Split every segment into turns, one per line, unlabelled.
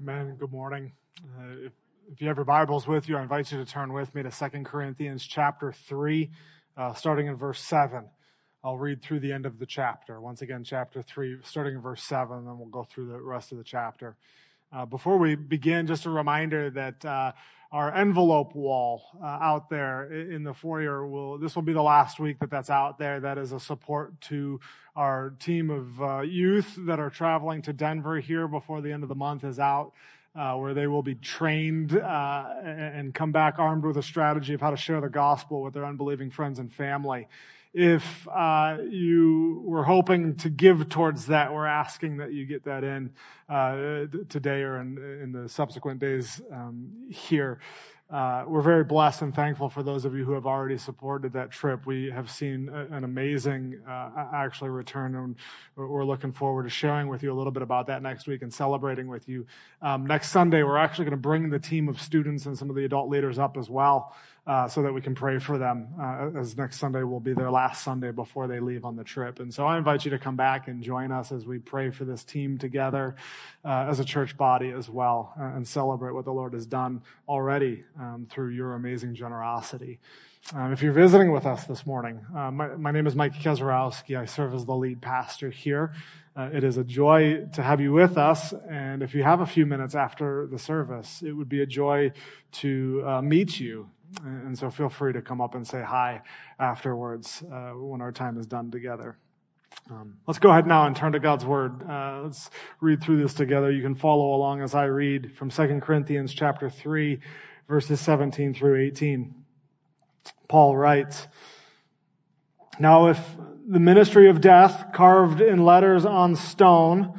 Amen. Good morning. Uh, if, if, you have your Bibles with you, I invite you to turn with me to 2 Corinthians chapter 3, uh, starting in verse 7. I'll read through the end of the chapter. Once again, chapter 3, starting in verse 7, and then we'll go through the rest of the chapter. Uh, before we begin, just a reminder that uh, our envelope wall uh, out there in the foyer. Will this will be the last week that that's out there. That is a support to our team of uh, youth that are traveling to denver here before the end of the month is out uh, where they will be trained uh, and come back armed with a strategy of how to share the gospel with their unbelieving friends and family if uh, you were hoping to give towards that, we're asking that you get that in uh, today or in, in, the subsequent days um, here. Uh, we're very blessed and thankful for those of you who have already supported that trip. We have seen a, an amazing, uh, actually, return, and we're looking forward to sharing with you a little bit about that next week and celebrating with you. Um, next Sunday, we're actually going to bring the team of students and some of the adult leaders up as well uh, so that we can pray for them uh, as next Sunday will be their last Sunday before they leave on the trip. And so I invite you to come back and join us as we pray for this team together uh, as a church body as well uh, and celebrate what the Lord has done already um, through your amazing generosity. Um, if you're visiting with us this morning, uh, my, my, name is Mike Kezarowski. I serve as the lead pastor here. Uh, it is a joy to have you with us. And if you have a few minutes after the service, it would be a joy to meet you, and so feel free to come up and say hi afterwards uh, when our time is done together. Um, let's go ahead now and turn to God's Word. Uh, let's read through this together. You can follow along as I read from 2 Corinthians chapter 3, verses 17 through 18. Paul writes, Now if the ministry of death carved in letters on stone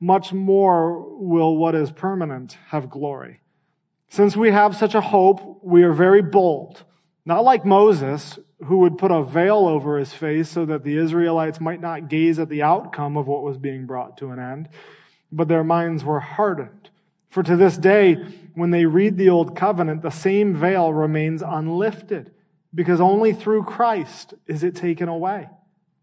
much more will what is permanent have glory. Since we have such a hope, we are very bold. Not like Moses, who would put a veil over his face so that the Israelites might not gaze at the outcome of what was being brought to an end, but their minds were hardened. For to this day, when they read the Old Covenant, the same veil remains unlifted, because only through Christ is it taken away.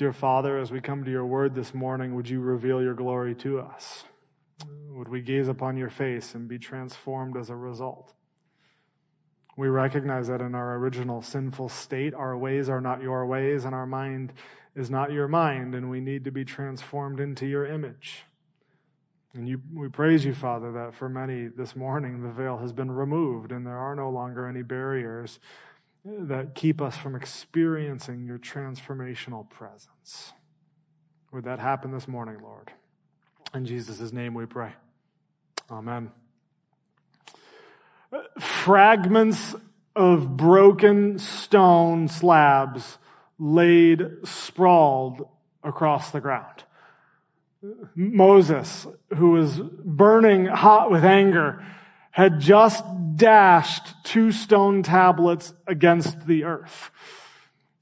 Dear Father, as we come to your word this morning, would you reveal your glory to us? Would we gaze upon your face and be transformed as a result? We recognize that in our original sinful state, our ways are not your ways and our mind is not your mind, and we need to be transformed into your image. And you, we praise you, Father, that for many this morning the veil has been removed and there are no longer any barriers that keep us from experiencing your transformational presence. Would that happen this morning, Lord? In Jesus' name we pray. Amen. Fragments of broken stone slabs laid sprawled across the ground. Moses, who was burning hot with anger, had just dashed two stone tablets against the earth.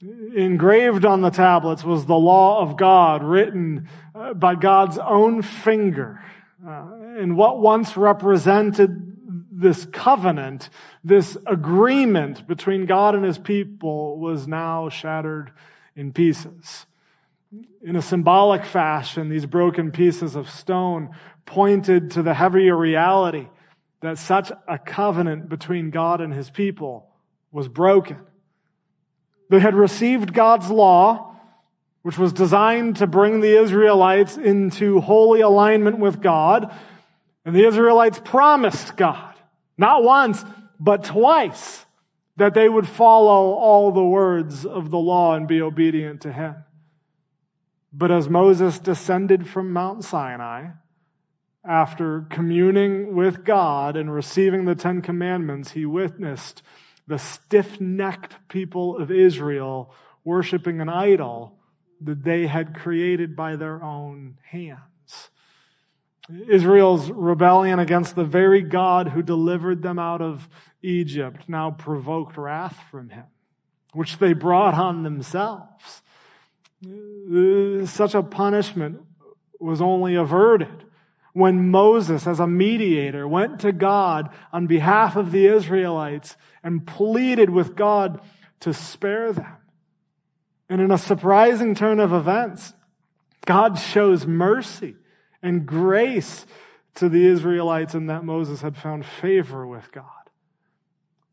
Engraved on the tablets was the law of God written uh, by God's own finger. Uh, and what once represented this covenant, this agreement between God and his people was now shattered in pieces. In a symbolic fashion, these broken pieces of stone pointed to the heavier reality that such a covenant between God and his people was broken. They had received God's law, which was designed to bring the Israelites into holy alignment with God. And the Israelites promised God, not once, but twice, that they would follow all the words of the law and be obedient to him. But as Moses descended from Mount Sinai, after communing with God and receiving the Ten Commandments, he witnessed the stiff necked people of Israel worshiping an idol that they had created by their own hands. Israel's rebellion against the very God who delivered them out of Egypt now provoked wrath from him, which they brought on themselves. Such a punishment was only averted when Moses, as a mediator, went to God on behalf of the Israelites and pleaded with God to spare them. And in a surprising turn of events, God shows mercy and grace to the Israelites in that Moses had found favor with God.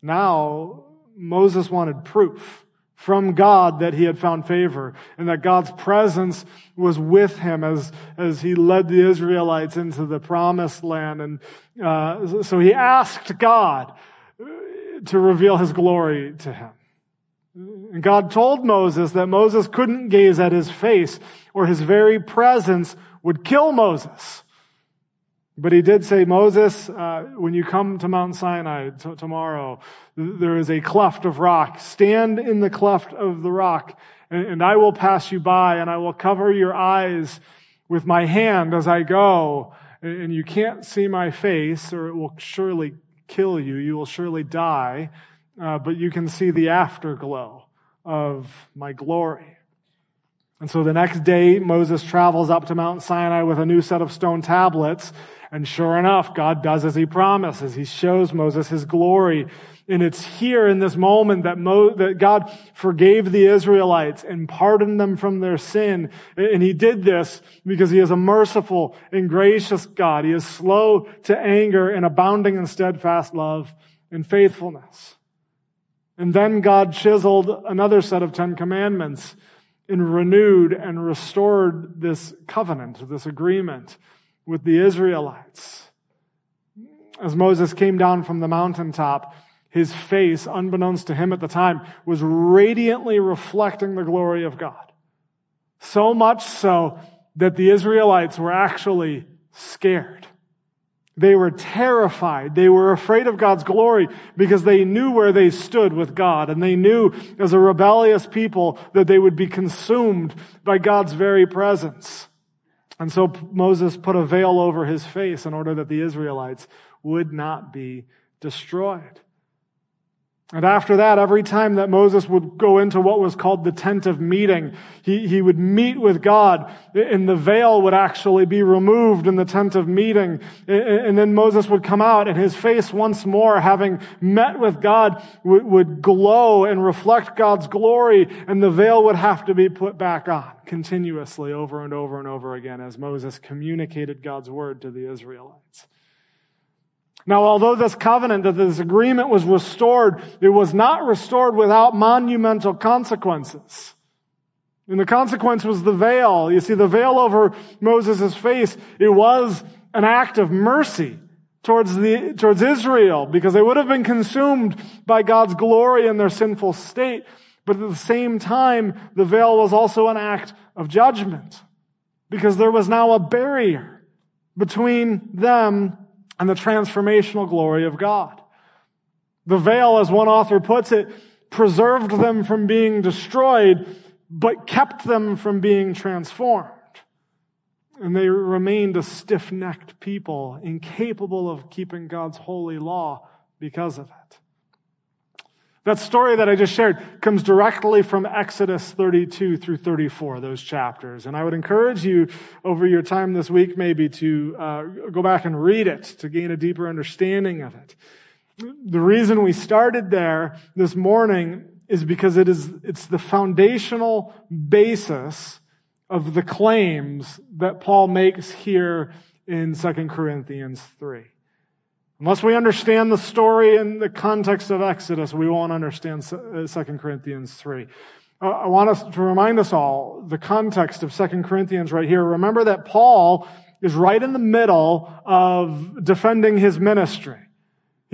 Now, Moses wanted proof from God that he had found favor and that God's presence was with him as, as he led the Israelites into the promised land. And uh, so he asked God to reveal his glory to him. And God told Moses that Moses couldn't gaze at his face or his very presence would kill Moses. But he did say, Moses, uh, when you come to Mount Sinai t- tomorrow, there is a cleft of rock. Stand in the cleft of the rock, and, and I will pass you by, and I will cover your eyes with my hand as I go. And, and you can't see my face, or it will surely kill you. You will surely die. Uh, but you can see the afterglow of my glory. And so the next day, Moses travels up to Mount Sinai with a new set of stone tablets. And sure enough, God does as he promises. He shows Moses his glory. And it's here in this moment that, Mo, that God forgave the Israelites and pardoned them from their sin. And he did this because he is a merciful and gracious God. He is slow to anger and abounding in steadfast love and faithfulness. And then God chiseled another set of Ten Commandments and renewed and restored this covenant, this agreement with the Israelites. As Moses came down from the mountaintop, his face, unbeknownst to him at the time, was radiantly reflecting the glory of God. So much so that the Israelites were actually scared. They were terrified. They were afraid of God's glory because they knew where they stood with God and they knew as a rebellious people that they would be consumed by God's very presence. And so Moses put a veil over his face in order that the Israelites would not be destroyed. And after that, every time that Moses would go into what was called the tent of meeting, he, he would meet with God, and the veil would actually be removed in the tent of meeting. And then Moses would come out, and his face once more, having met with God, would, would glow and reflect God's glory, and the veil would have to be put back on continuously over and over and over again as Moses communicated God's word to the Israelites. Now, although this covenant, that this agreement was restored, it was not restored without monumental consequences. And the consequence was the veil. You see, the veil over Moses' face, it was an act of mercy towards the, towards Israel because they would have been consumed by God's glory in their sinful state. But at the same time, the veil was also an act of judgment because there was now a barrier between them and the transformational glory of God. The veil, as one author puts it, preserved them from being destroyed, but kept them from being transformed. And they remained a stiff necked people, incapable of keeping God's holy law because of it. That story that I just shared comes directly from Exodus 32 through 34, those chapters. And I would encourage you over your time this week maybe to uh, go back and read it to gain a deeper understanding of it. The reason we started there this morning is because it is, it's the foundational basis of the claims that Paul makes here in 2 Corinthians 3. Unless we understand the story in the context of Exodus, we won't understand 2 uh, Corinthians 3. Uh, I want us to remind us all the context of 2 Corinthians right here. Remember that Paul is right in the middle of defending his ministry.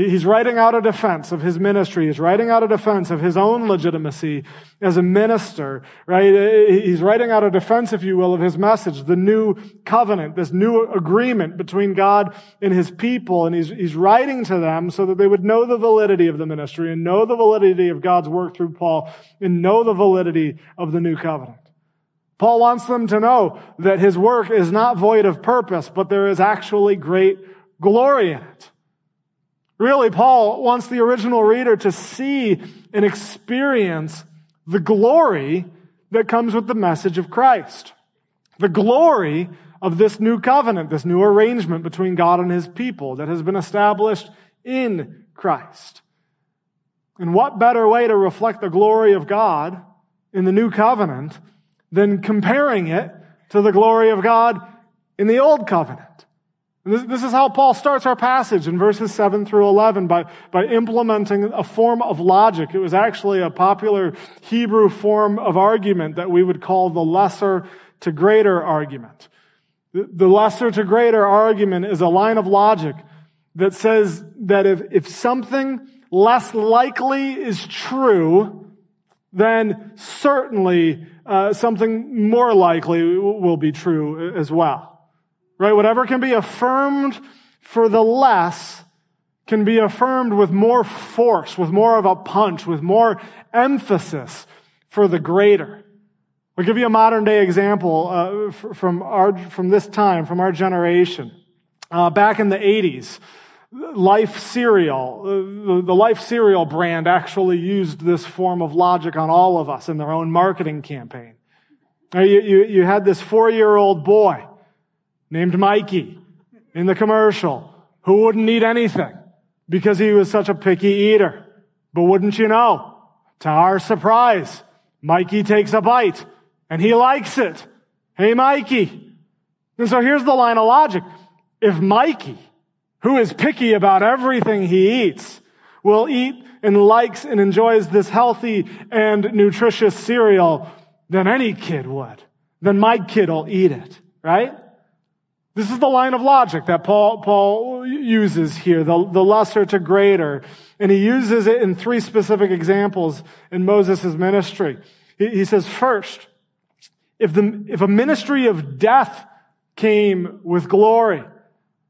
He's writing out a defense of his ministry. He's writing out a defense of his own legitimacy as a minister, right? He's writing out a defense, if you will, of his message, the new covenant, this new agreement between God and his people. And he's, he's writing to them so that they would know the validity of the ministry and know the validity of God's work through Paul and know the validity of the new covenant. Paul wants them to know that his work is not void of purpose, but there is actually great glory in it. Really, Paul wants the original reader to see and experience the glory that comes with the message of Christ. The glory of this new covenant, this new arrangement between God and his people that has been established in Christ. And what better way to reflect the glory of God in the new covenant than comparing it to the glory of God in the old covenant. This, this, is how Paul starts our passage in verses 7 through 11 by, by implementing a form of logic. It was actually a popular Hebrew form of argument that we would call the lesser to greater argument. The, the lesser to greater argument is a line of logic that says that if, if something less likely is true, then certainly uh, something more likely will be true as well. Right? Whatever can be affirmed for the less can be affirmed with more force, with more of a punch, with more emphasis for the greater. I'll give you a modern day example uh, from our from this time, from our generation. Uh, back in the 80s, Life cereal, uh, the Life cereal brand actually used this form of logic on all of us in their own marketing campaign. You, you, you had this four year old boy named Mikey in the commercial who wouldn't eat anything because he was such a picky eater. But wouldn't you know, to our surprise, Mikey takes a bite and he likes it. Hey, Mikey. And so here's the line of logic. If Mikey who is picky about everything he eats, will eat and likes and enjoys this healthy and nutritious cereal than any kid would. Then my kid will eat it, right? This is the line of logic that Paul, Paul uses here, the, the lesser to greater. And he uses it in three specific examples in Moses' ministry. He, he says, first, if the, if a ministry of death came with glory,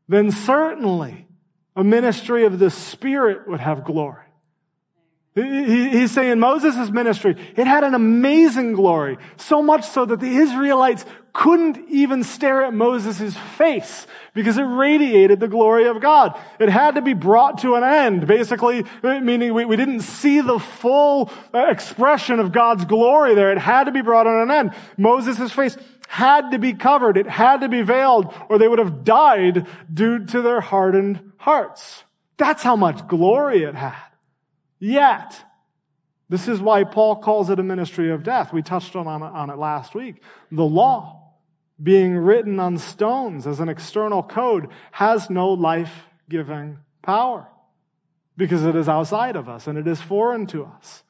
then certainly a ministry of the Spirit would have glory. He's saying Moses' ministry, it had an amazing glory, so much so that the Israelites couldn't even stare at Moses' face because it radiated the glory of God. It had to be brought to an end, basically, eh, meaning we, didn't see the full eh, expression of God's glory there. It had to be brought to an end. Moses' face had to be covered. It had to be veiled or they would have died due to their hardened hearts. That's how much glory it had. Yet, this is why Paul calls it a ministry of death. We touched on, on it last week. The law, being written on stones as an external code, has no life giving power because it is outside of us and it is foreign to us.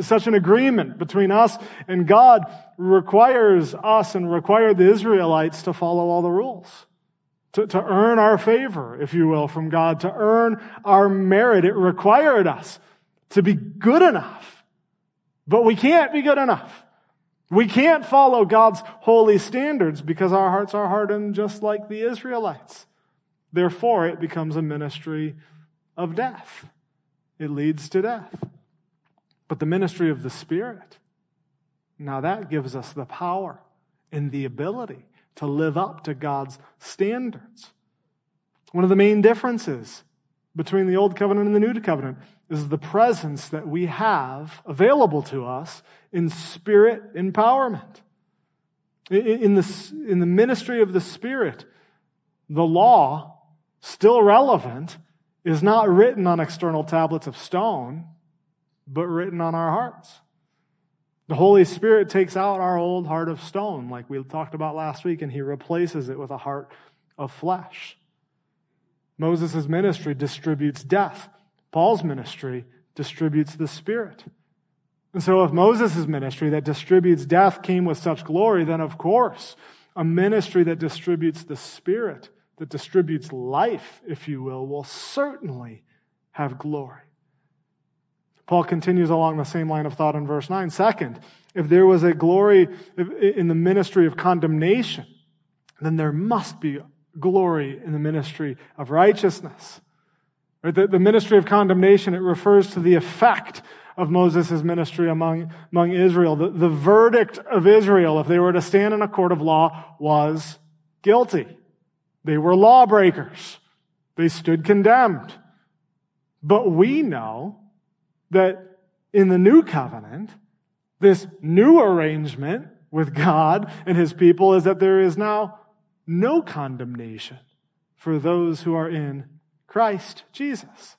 Such an agreement between us and God requires us and required the Israelites to follow all the rules. To, to earn our favor, if you will, from God, to earn our merit. It required us to be good enough. But we can't be good enough. We can't follow God's holy standards because our hearts are hardened just like the Israelites. Therefore, it becomes a ministry of death. It leads to death. But the ministry of the Spirit, now that gives us the power and the ability to live up to God's standards. One of the main differences between the Old Covenant and the New Covenant is the presence that we have available to us in spirit empowerment. In the, in the ministry of the Spirit, the law, still relevant, is not written on external tablets of stone but written on our hearts. The Holy Spirit takes out our old heart of stone, like we talked about last week, and he replaces it with a heart of flesh. Moses' ministry distributes death. Paul's ministry distributes the Spirit. And so if Moses' ministry that distributes death came with such glory, then of course, a ministry that distributes the Spirit, that distributes life, if you will, will certainly have glory. Paul continues along the same line of thought in verse 9. Second, if there was a glory in the ministry of condemnation, then there must be glory in the ministry of righteousness. Right? The, the ministry of condemnation, it refers to the effect of Moses' ministry among, among Israel. The, the verdict of Israel, if they were to stand in a court of law, was guilty. They were lawbreakers. They stood condemned. But we know that in the new covenant, this new arrangement with God and his people is that there is now no condemnation for those who are in Christ Jesus.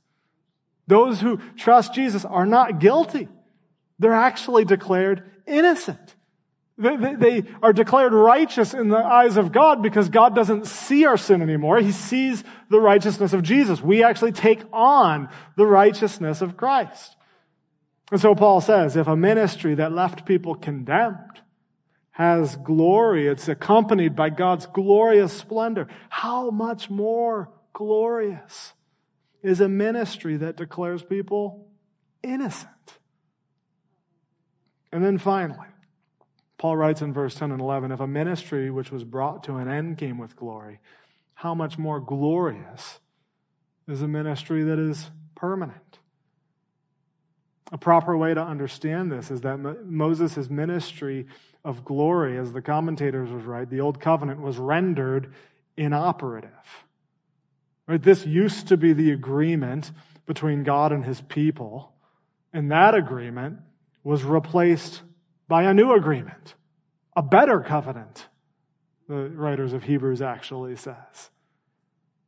Those who trust Jesus are not guilty. They're actually declared innocent. They, are declared righteous in the eyes of God because God doesn't see our sin anymore. He sees the righteousness of Jesus. We actually take on the righteousness of Christ. And so Paul says, if a ministry that left people condemned has glory, it's accompanied by God's glorious splendor, how much more glorious is a ministry that declares people innocent? And then finally, Paul writes in verse 10 and 11, if a ministry which was brought to an end came with glory, how much more glorious is a ministry that is permanent? A proper way to understand this is that Moses' ministry of glory, as the commentators was right, the old covenant was rendered inoperative. Right? This used to be the agreement between God and his people, and that agreement was replaced by a new agreement, a better covenant, the writers of Hebrews actually says.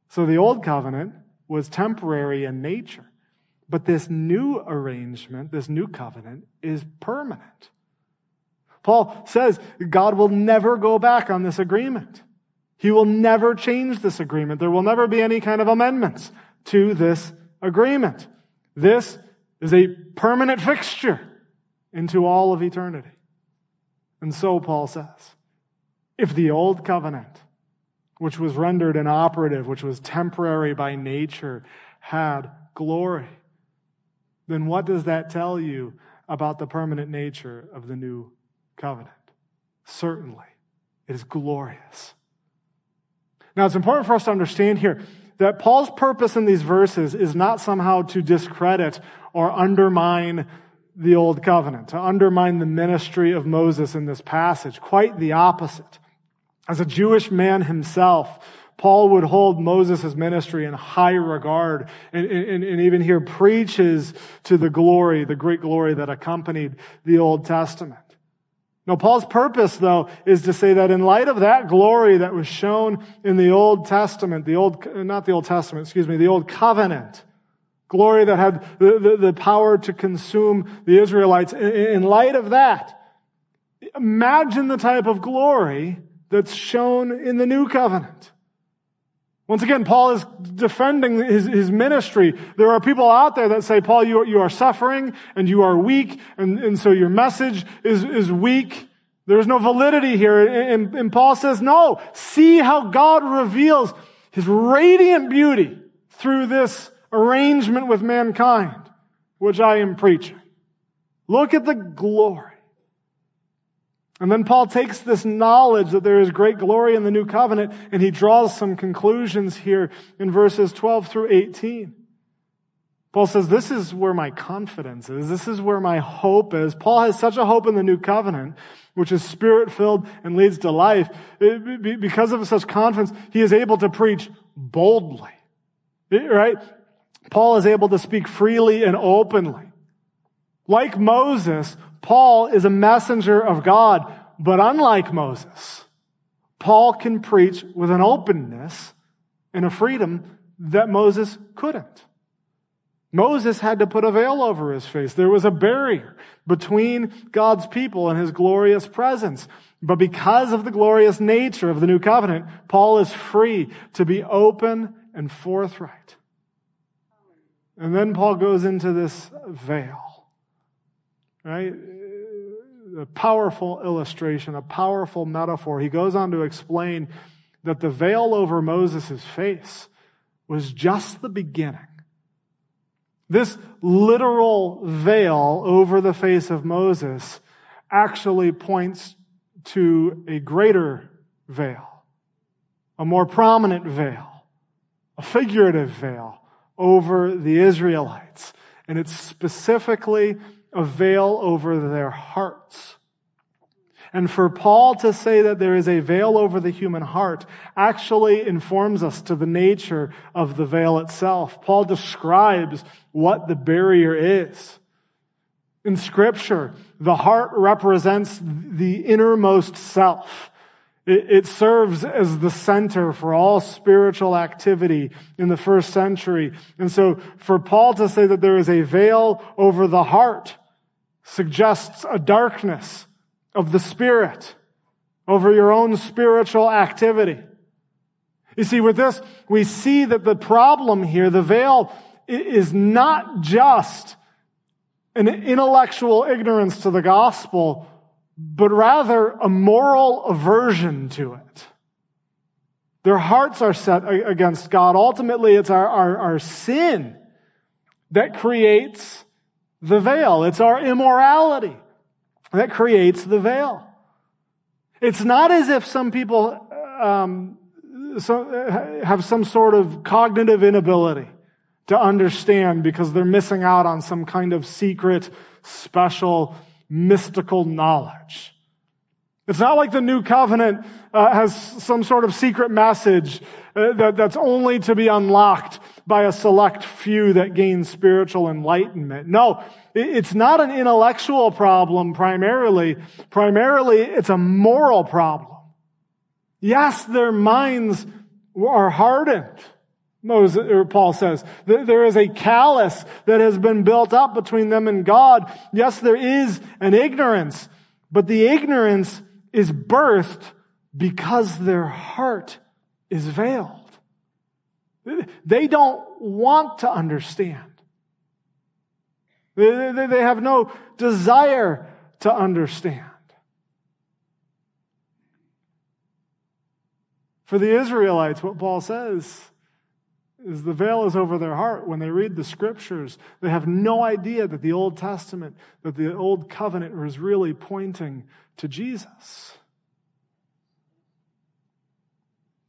So the old covenant was temporary in nature. But this new arrangement, this new covenant is permanent. Paul says God will never go back on this agreement. He will never change this agreement. There will never be any kind of amendments to this agreement. This is a permanent fixture into all of eternity. And so Paul says, if the old covenant, which was rendered inoperative, which was temporary by nature, had glory, then what does that tell you about the permanent nature of the new covenant? Certainly, it is glorious. Now, it's important for us to understand here that Paul's purpose in these verses is not somehow to discredit or undermine the old covenant, to undermine the ministry of Moses in this passage. Quite the opposite. As a Jewish man himself, Paul would hold Moses' ministry in high regard and, and, and, even here preaches to the glory, the great glory that accompanied the Old Testament. Now, Paul's purpose, though, is to say that in light of that glory that was shown in the Old Testament, the Old, not the Old Testament, excuse me, the Old Covenant, glory that had the, the, the power to consume the Israelites, in, in light of that, imagine the type of glory that's shown in the New Covenant. Once again, Paul is defending his, his ministry. There are people out there that say, Paul, you are, you are suffering and you are weak, and, and so your message is, is weak. There's no validity here. And, and Paul says, no, see how God reveals his radiant beauty through this arrangement with mankind, which I am preaching. Look at the glory. And then Paul takes this knowledge that there is great glory in the new covenant and he draws some conclusions here in verses 12 through 18. Paul says, this is where my confidence is. This is where my hope is. Paul has such a hope in the new covenant, which is spirit filled and leads to life. It, because of such confidence, he is able to preach boldly. Right? Paul is able to speak freely and openly. Like Moses, Paul is a messenger of God, but unlike Moses, Paul can preach with an openness and a freedom that Moses couldn't. Moses had to put a veil over his face. There was a barrier between God's people and his glorious presence. But because of the glorious nature of the new covenant, Paul is free to be open and forthright. And then Paul goes into this veil. Right? a powerful illustration, a powerful metaphor. He goes on to explain that the veil over Moses' face was just the beginning. This literal veil over the face of Moses actually points to a greater veil, a more prominent veil, a figurative veil over the Israelites. And it's specifically a veil over their hearts. And for Paul to say that there is a veil over the human heart actually informs us to the nature of the veil itself. Paul describes what the barrier is. In scripture, the heart represents the innermost self. It, serves as the center for all spiritual activity in the first century. And so for Paul to say that there is a veil over the heart suggests a darkness of the spirit over your own spiritual activity. You see, with this, we see that the problem here, the veil, is not just an intellectual ignorance to the gospel, but rather a moral aversion to it. Their hearts are set against God. Ultimately, it's our, our, our sin that creates the veil. It's our immorality that creates the veil. It's not as if some people um, so, have some sort of cognitive inability to understand because they're missing out on some kind of secret, special, mystical knowledge. It's not like the new covenant uh, has some sort of secret message uh, that, that's only to be unlocked by a select few that gain spiritual enlightenment. No, it's not an intellectual problem primarily. Primarily, it's a moral problem. Yes, their minds are hardened. Moses, or Paul says, there is a callous that has been built up between them and God. Yes, there is an ignorance, but the ignorance is birthed because their heart is veiled. They don't want to understand. They have no desire to understand. For the Israelites, what Paul says is the veil is over their heart. When they read the scriptures, they have no idea that the Old Testament, that the Old Covenant was really pointing to Jesus.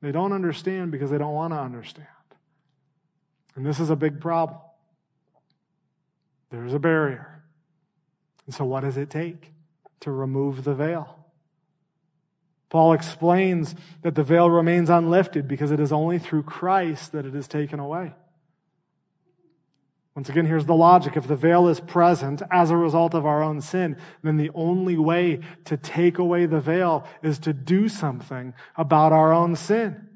They don't understand because they don't want to understand. And this is a big problem. There's a barrier. And so, what does it take to remove the veil? Paul explains that the veil remains unlifted because it is only through Christ that it is taken away. Once again, here's the logic. If the veil is present as a result of our own sin, then the only way to take away the veil is to do something about our own sin.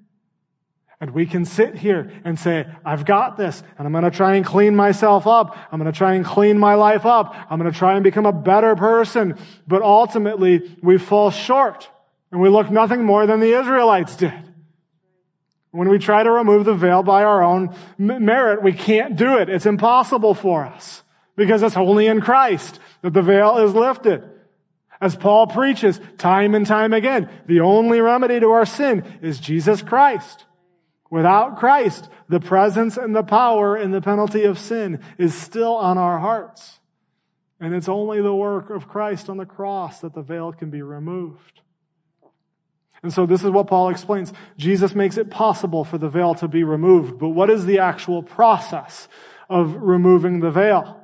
And we can sit here and say, I've got this, and I'm going to try and clean myself up. I'm going to try and clean my life up. I'm going to try and become a better person. But ultimately, we fall short, and we look nothing more than the Israelites did. When we try to remove the veil by our own merit, we can't do it. It's impossible for us because it's only in Christ that the veil is lifted. As Paul preaches time and time again, the only remedy to our sin is Jesus Christ. Without Christ, the presence and the power and the penalty of sin is still on our hearts. And it's only the work of Christ on the cross that the veil can be removed. And so this is what Paul explains. Jesus makes it possible for the veil to be removed. But what is the actual process of removing the veil?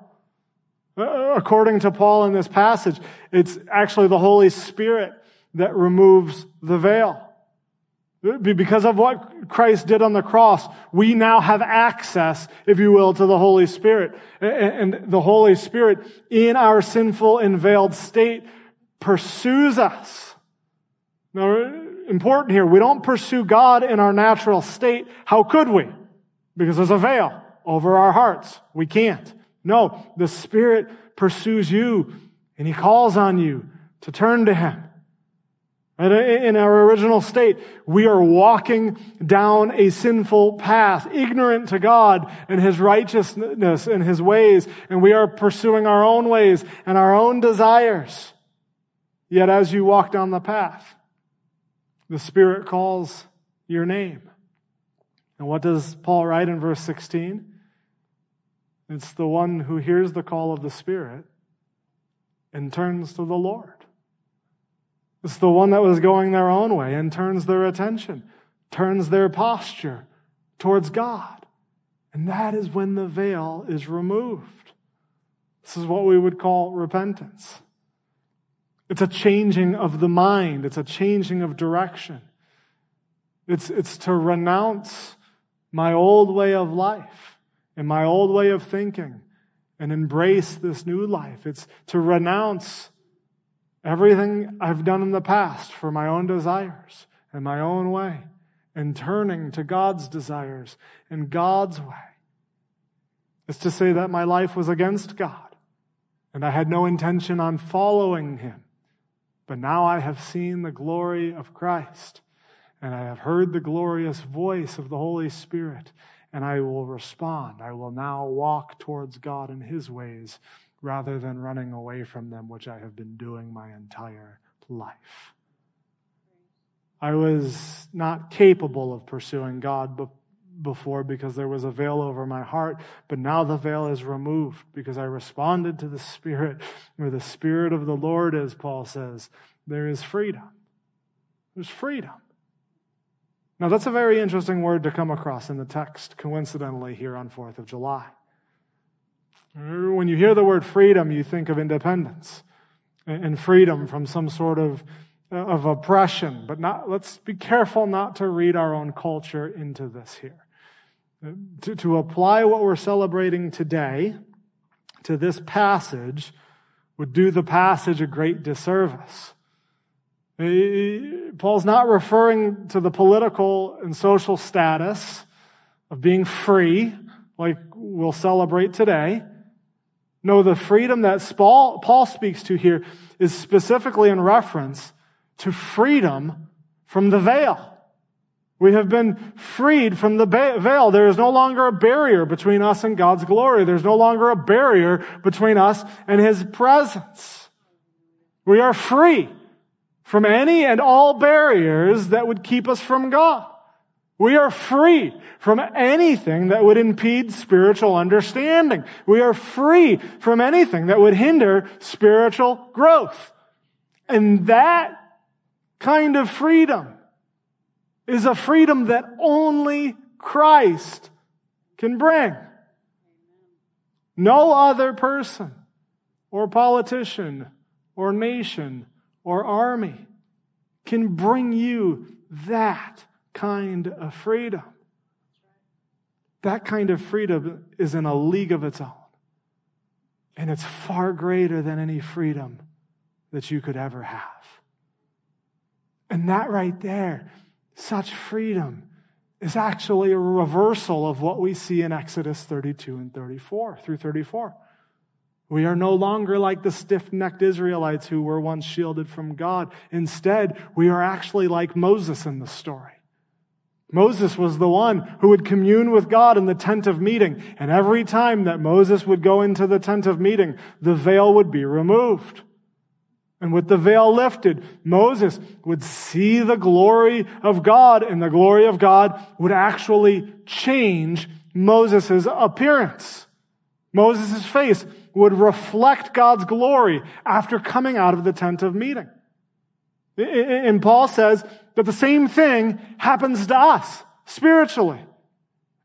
Uh, according to Paul in this passage, it's actually the Holy Spirit that removes the veil. Because of what Christ did on the cross, we now have access, if you will, to the Holy Spirit. And the Holy Spirit, in our sinful and veiled state, pursues us. Now, important here, we don't pursue God in our natural state. How could we? Because there's a veil over our hearts. We can't. No, the Spirit pursues you and He calls on you to turn to Him. And in our original state, we are walking down a sinful path, ignorant to God and His righteousness and His ways, and we are pursuing our own ways and our own desires. Yet as you walk down the path, the Spirit calls your name. And what does Paul write in verse 16? It's the one who hears the call of the Spirit and turns to the Lord. It's the one that was going their own way and turns their attention, turns their posture towards God. And that is when the veil is removed. This is what we would call repentance. It's a changing of the mind. It's a changing of direction. It's, it's to renounce my old way of life and my old way of thinking and embrace this new life. It's to renounce everything I've done in the past for my own desires and my own way and turning to God's desires and God's way. It's to say that my life was against God and I had no intention on following Him. But now I have seen the glory of Christ, and I have heard the glorious voice of the Holy Spirit, and I will respond. I will now walk towards God in His ways rather than running away from them, which I have been doing my entire life. I was not capable of pursuing God before because there was a veil over my heart, but now the veil is removed because I responded to the Spirit, where the Spirit of the Lord, is, Paul says, there is freedom. There's freedom. Now, that's a very interesting word to come across in the text, coincidentally, here on 4th of July. When you hear the word freedom, you think of independence and freedom from some sort of of oppression, but not, let's be careful not to read our own culture into this here to, to apply what we're celebrating today to this passage would do the passage a great disservice. Paul's not referring to the political and social status of being free, like we'll celebrate today. No, the freedom that Paul speaks to here is specifically in reference to freedom from the veil. We have been freed from the veil. There is no longer a barrier between us and God's glory. There's no longer a barrier between us and His presence. We are free from any and all barriers that would keep us from God. We are free from anything that would impede spiritual understanding. We are free from anything that would hinder spiritual growth. And that kind of freedom is a freedom that only Christ can bring. No other person or politician or nation or army can bring you that kind of freedom. That kind of freedom is in a league of its own. And it's far greater than any freedom that you could ever have. And that right there such freedom is actually a reversal of what we see in Exodus 32 and 34 through 34. We are no longer like the stiff necked Israelites who were once shielded from God. Instead, we are actually like Moses in the story. Moses was the one who would commune with God in the tent of meeting. And every time that Moses would go into the tent of meeting, the veil would be removed. And with the veil lifted, Moses would see the glory of God, and the glory of God would actually change Moses' appearance. Moses' face would reflect God's glory after coming out of the tent of meeting. And Paul says that the same thing happens to us spiritually.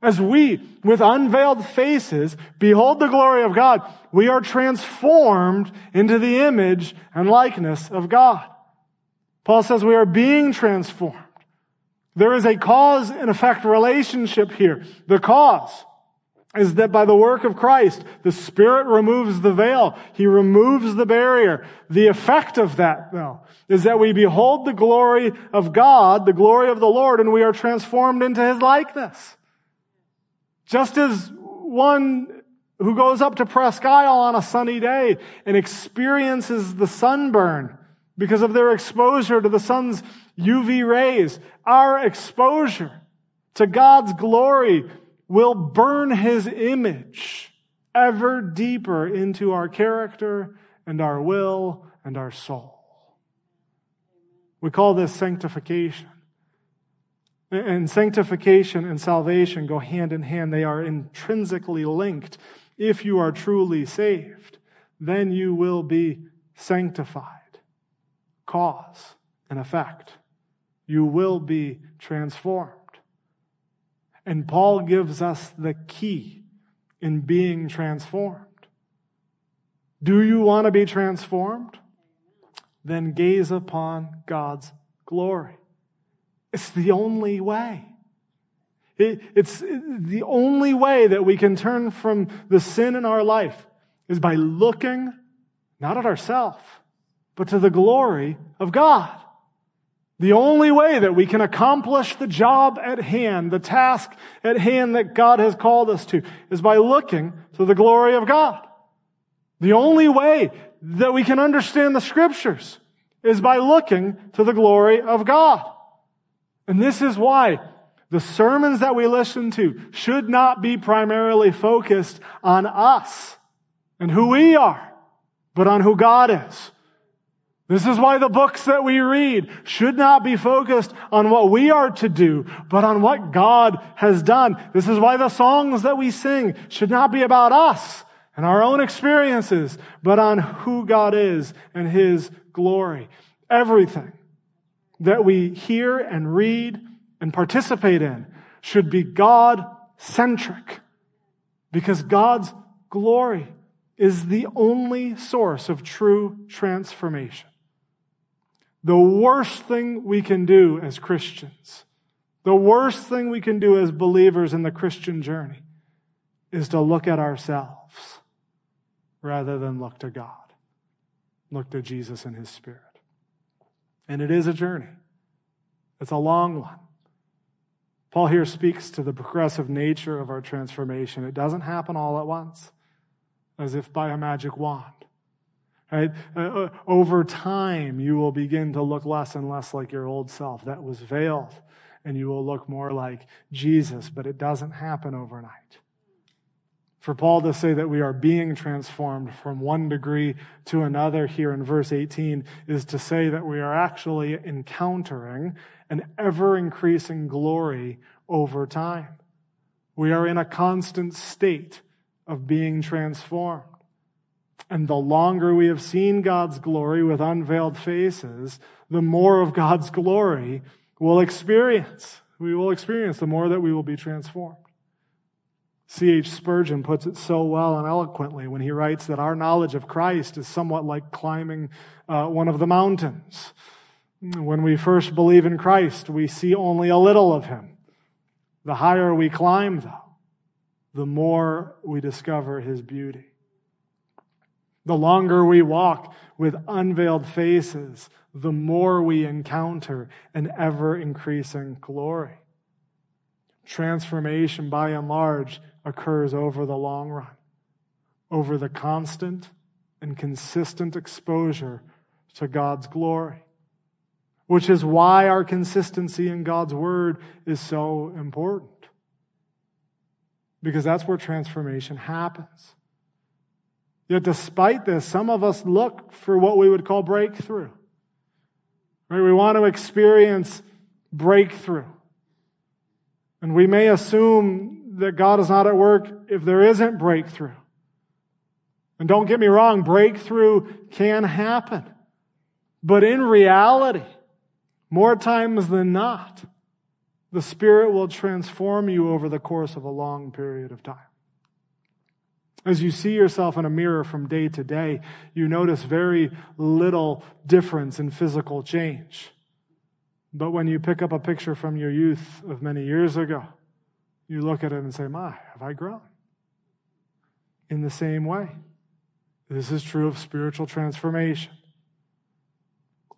As we, with unveiled faces, behold the glory of God, we are transformed into the image and likeness of God. Paul says we are being transformed. There is a cause and effect relationship here. The cause is that by the work of Christ, the Spirit removes the veil. He removes the barrier. The effect of that, though, is that we behold the glory of God, the glory of the Lord, and we are transformed into His likeness. Just as one who goes up to Presque Isle on a sunny day and experiences the sunburn because of their exposure to the sun's UV rays, our exposure to God's glory will burn his image ever deeper into our character and our will and our soul. We call this sanctification. And sanctification and salvation go hand in hand. They are intrinsically linked. If you are truly saved, then you will be sanctified. Cause and effect. You will be transformed. And Paul gives us the key in being transformed. Do you want to be transformed? Then gaze upon God's glory. It's the only way. It, it's the only way that we can turn from the sin in our life is by looking not at ourselves, but to the glory of God. The only way that we can accomplish the job at hand, the task at hand that God has called us to, is by looking to the glory of God. The only way that we can understand the scriptures is by looking to the glory of God. And this is why the sermons that we listen to should not be primarily focused on us and who we are, but on who God is. This is why the books that we read should not be focused on what we are to do, but on what God has done. This is why the songs that we sing should not be about us and our own experiences, but on who God is and His glory. Everything that we hear and read and participate in should be God centric because God's glory is the only source of true transformation. The worst thing we can do as Christians, the worst thing we can do as believers in the Christian journey is to look at ourselves rather than look to God, look to Jesus and His Spirit. And it is a journey. It's a long one. Paul here speaks to the progressive nature of our transformation. It doesn't happen all at once, as if by a magic wand. Right? Uh, uh, over time, you will begin to look less and less like your old self that was veiled, and you will look more like Jesus, but it doesn't happen overnight. For Paul to say that we are being transformed from one degree to another here in verse 18 is to say that we are actually encountering an ever increasing glory over time. We are in a constant state of being transformed. And the longer we have seen God's glory with unveiled faces, the more of God's glory we'll experience. We will experience the more that we will be transformed. C.H. Spurgeon puts it so well and eloquently when he writes that our knowledge of Christ is somewhat like climbing uh, one of the mountains. When we first believe in Christ, we see only a little of him. The higher we climb, though, the more we discover his beauty. The longer we walk with unveiled faces, the more we encounter an ever increasing glory. Transformation, by and large, occurs over the long run, over the constant and consistent exposure to God's glory, which is why our consistency in God's word is so important. Because that's where transformation happens. Yet, despite this, some of us look for what we would call breakthrough. Right? We want to experience breakthrough. And we may assume that God is not at work if there isn't breakthrough. And don't get me wrong, breakthrough can happen. But in reality, more times than not, the Spirit will transform you over the course of a long period of time. As you see yourself in a mirror from day to day, you notice very little difference in physical change. But when you pick up a picture from your youth of many years ago, you look at it and say, My, have I grown? In the same way, this is true of spiritual transformation.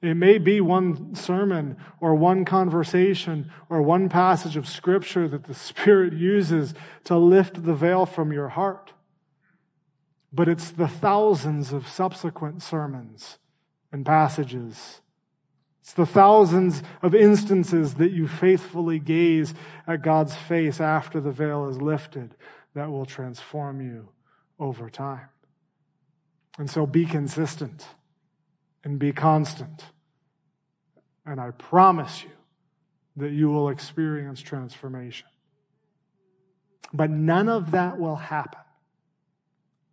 It may be one sermon or one conversation or one passage of scripture that the Spirit uses to lift the veil from your heart but it's the thousands of subsequent sermons and passages. It's the thousands of instances that you faithfully gaze at God's face after the veil is lifted that will transform you over time. And so be consistent and be constant. And I promise you that you will experience transformation. But none of that will happen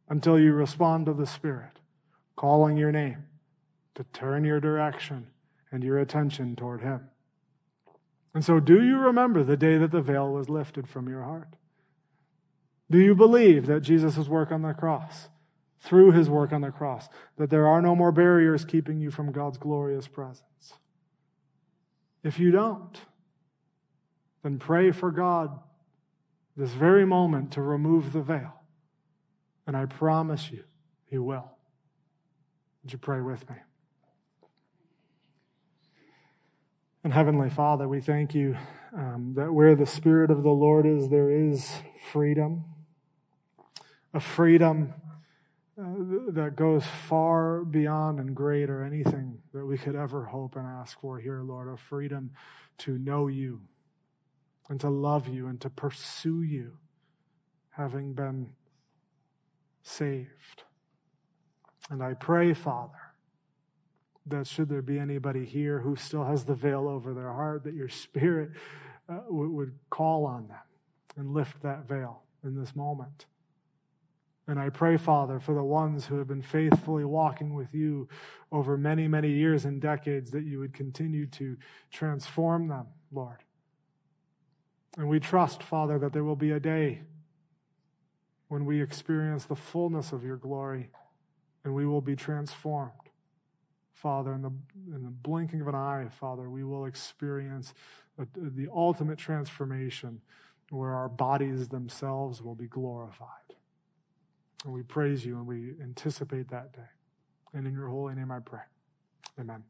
until you respond to the Spirit calling your name to turn your direction and your attention toward Him. And so, do you remember the day that the veil was lifted from your heart? Do you believe that Jesus' work on the cross, through his work on the cross, that there are no more barriers keeping you from God's glorious presence? If you don't, then pray for God this very moment to remove the veil. And I promise you, He will. Would you pray with me? And Heavenly Father, we thank you um, that where the Spirit of the Lord is, there is freedom. A freedom uh, that goes far beyond and greater anything that we could ever hope and ask for here, Lord. A freedom to know you and to love you and to pursue you, having been saved. And I pray, Father, that should there be anybody here who still has the veil over their heart, that your Spirit uh, would call on them and lift that veil in this moment. And I pray, Father, for the ones who have been faithfully walking with you over many, many years and decades, that you would continue to transform them, Lord. And we trust, Father, that there will be a day when we experience the fullness of your glory and we will be transformed. Father, in the, in the blinking of an eye, Father, we will experience the, the ultimate transformation where our bodies themselves will be glorified. And we praise you and we anticipate that day. And in your holy name I pray. Amen.